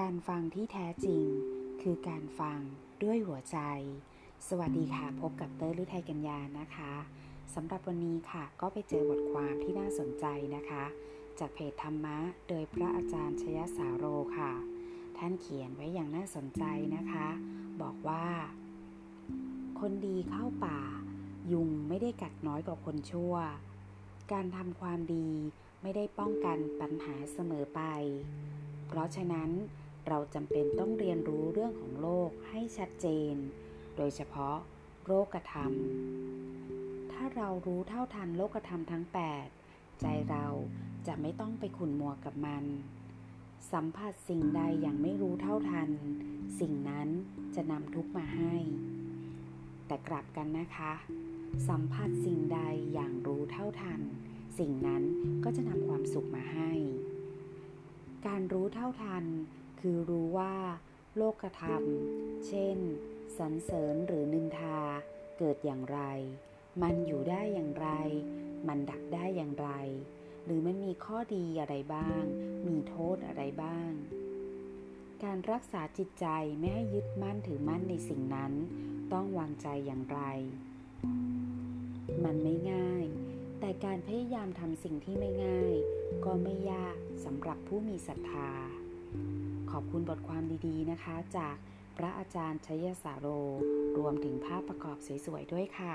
การฟังที่แท้จริง คือการฟังด้วยหัวใจ สวัสดีค่ะ พบกับเตอร์ฤทัยกัญญานะคะสำหรับวันนี้ค่ะก็ไปเจอบทความที่น่าสนใจนะคะ จากเพจธรรมะ โดยพระอาจารย์ชยสาโรค่ะ ท่านเขียนไว้อย่างน่าสนใจนะคะ บอกว่า คนดีเข้าป่า ยุงไม่ได้กัดน้อยกว่าคนชั่ว การทำความดีไม่ได้ป้องกันปัญหาเสมอไป เพราะฉะนั้น เราจำเป็นต้องเรียนรู้เรื่องของโลกให้ชัดเจน โดยเฉพาะโลกธรรม ถ้าเรารู้เท่าทันโลกธรรมทั้ง 8 ใจเราจะไม่ต้องไปขุนมัวกับมัน สัมผัสสิ่งใดอย่างไม่รู้เท่าทัน สิ่งนั้นจะนำทุกมาให้ แต่กลับกันนะคะ สัมผัสสิ่งใดอย่างรู้เท่าทัน สิ่งนั้นก็จะนำความสุขมาให้ การรู้เท่าทัน คือรู้ว่าโลกธรรม เช่น สรรเสริญหรือนินทา เกิดอย่างไร มันอยู่ได้อย่างไร มันดับได้อย่างไร หรือมันมีข้อดีอะไรบ้าง มีโทษอะไรบ้าง การรักษาจิตใจไม่ให้ยึดมั่นถือมั่นในสิ่งนั้น ต้องวางใจอย่างไร มันไม่ง่าย แต่การพยายามทำสิ่งที่ไม่ง่าย ก็ไม่ยากสำหรับผู้มีศรัทธา ขอบคุณบทความดีๆนะคะ จากพระอาจารย์ชยสาโร รวมถึงภาพประกอบสวยๆด้วยค่ะ